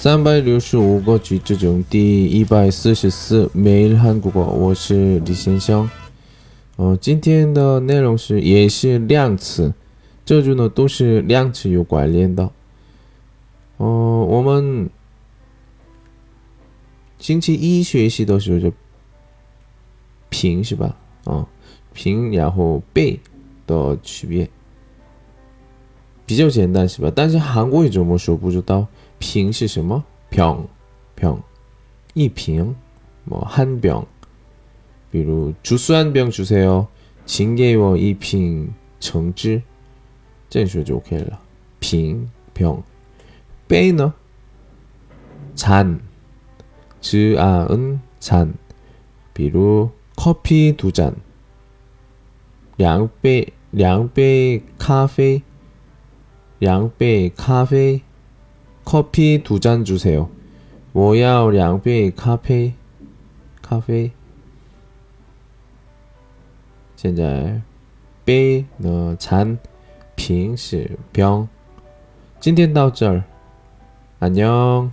三百六十五个句子中第一百四十四，每日韩国，我是李先生。哦，今天的内容是也是量词，这句呢都是量词有关联的。哦，我们星期一学习的时候就平是吧？啊，平然后背的区别比较简单是吧？但是韩国语怎么说不知道。 平是什么？평 평， 一瓶，뭐 한 병， 比如주스한병주세 요， 请给我一瓶橙汁，这样说就 OK 了。瓶병杯呢？잔 즈， 아 은， 잔， 比如커피두 잔， 两杯两杯咖啡，两杯咖啡。 커피 두 잔 주세요. 我要两杯咖啡. 카페. 现在杯呢잔瓶是병今天到这儿안녕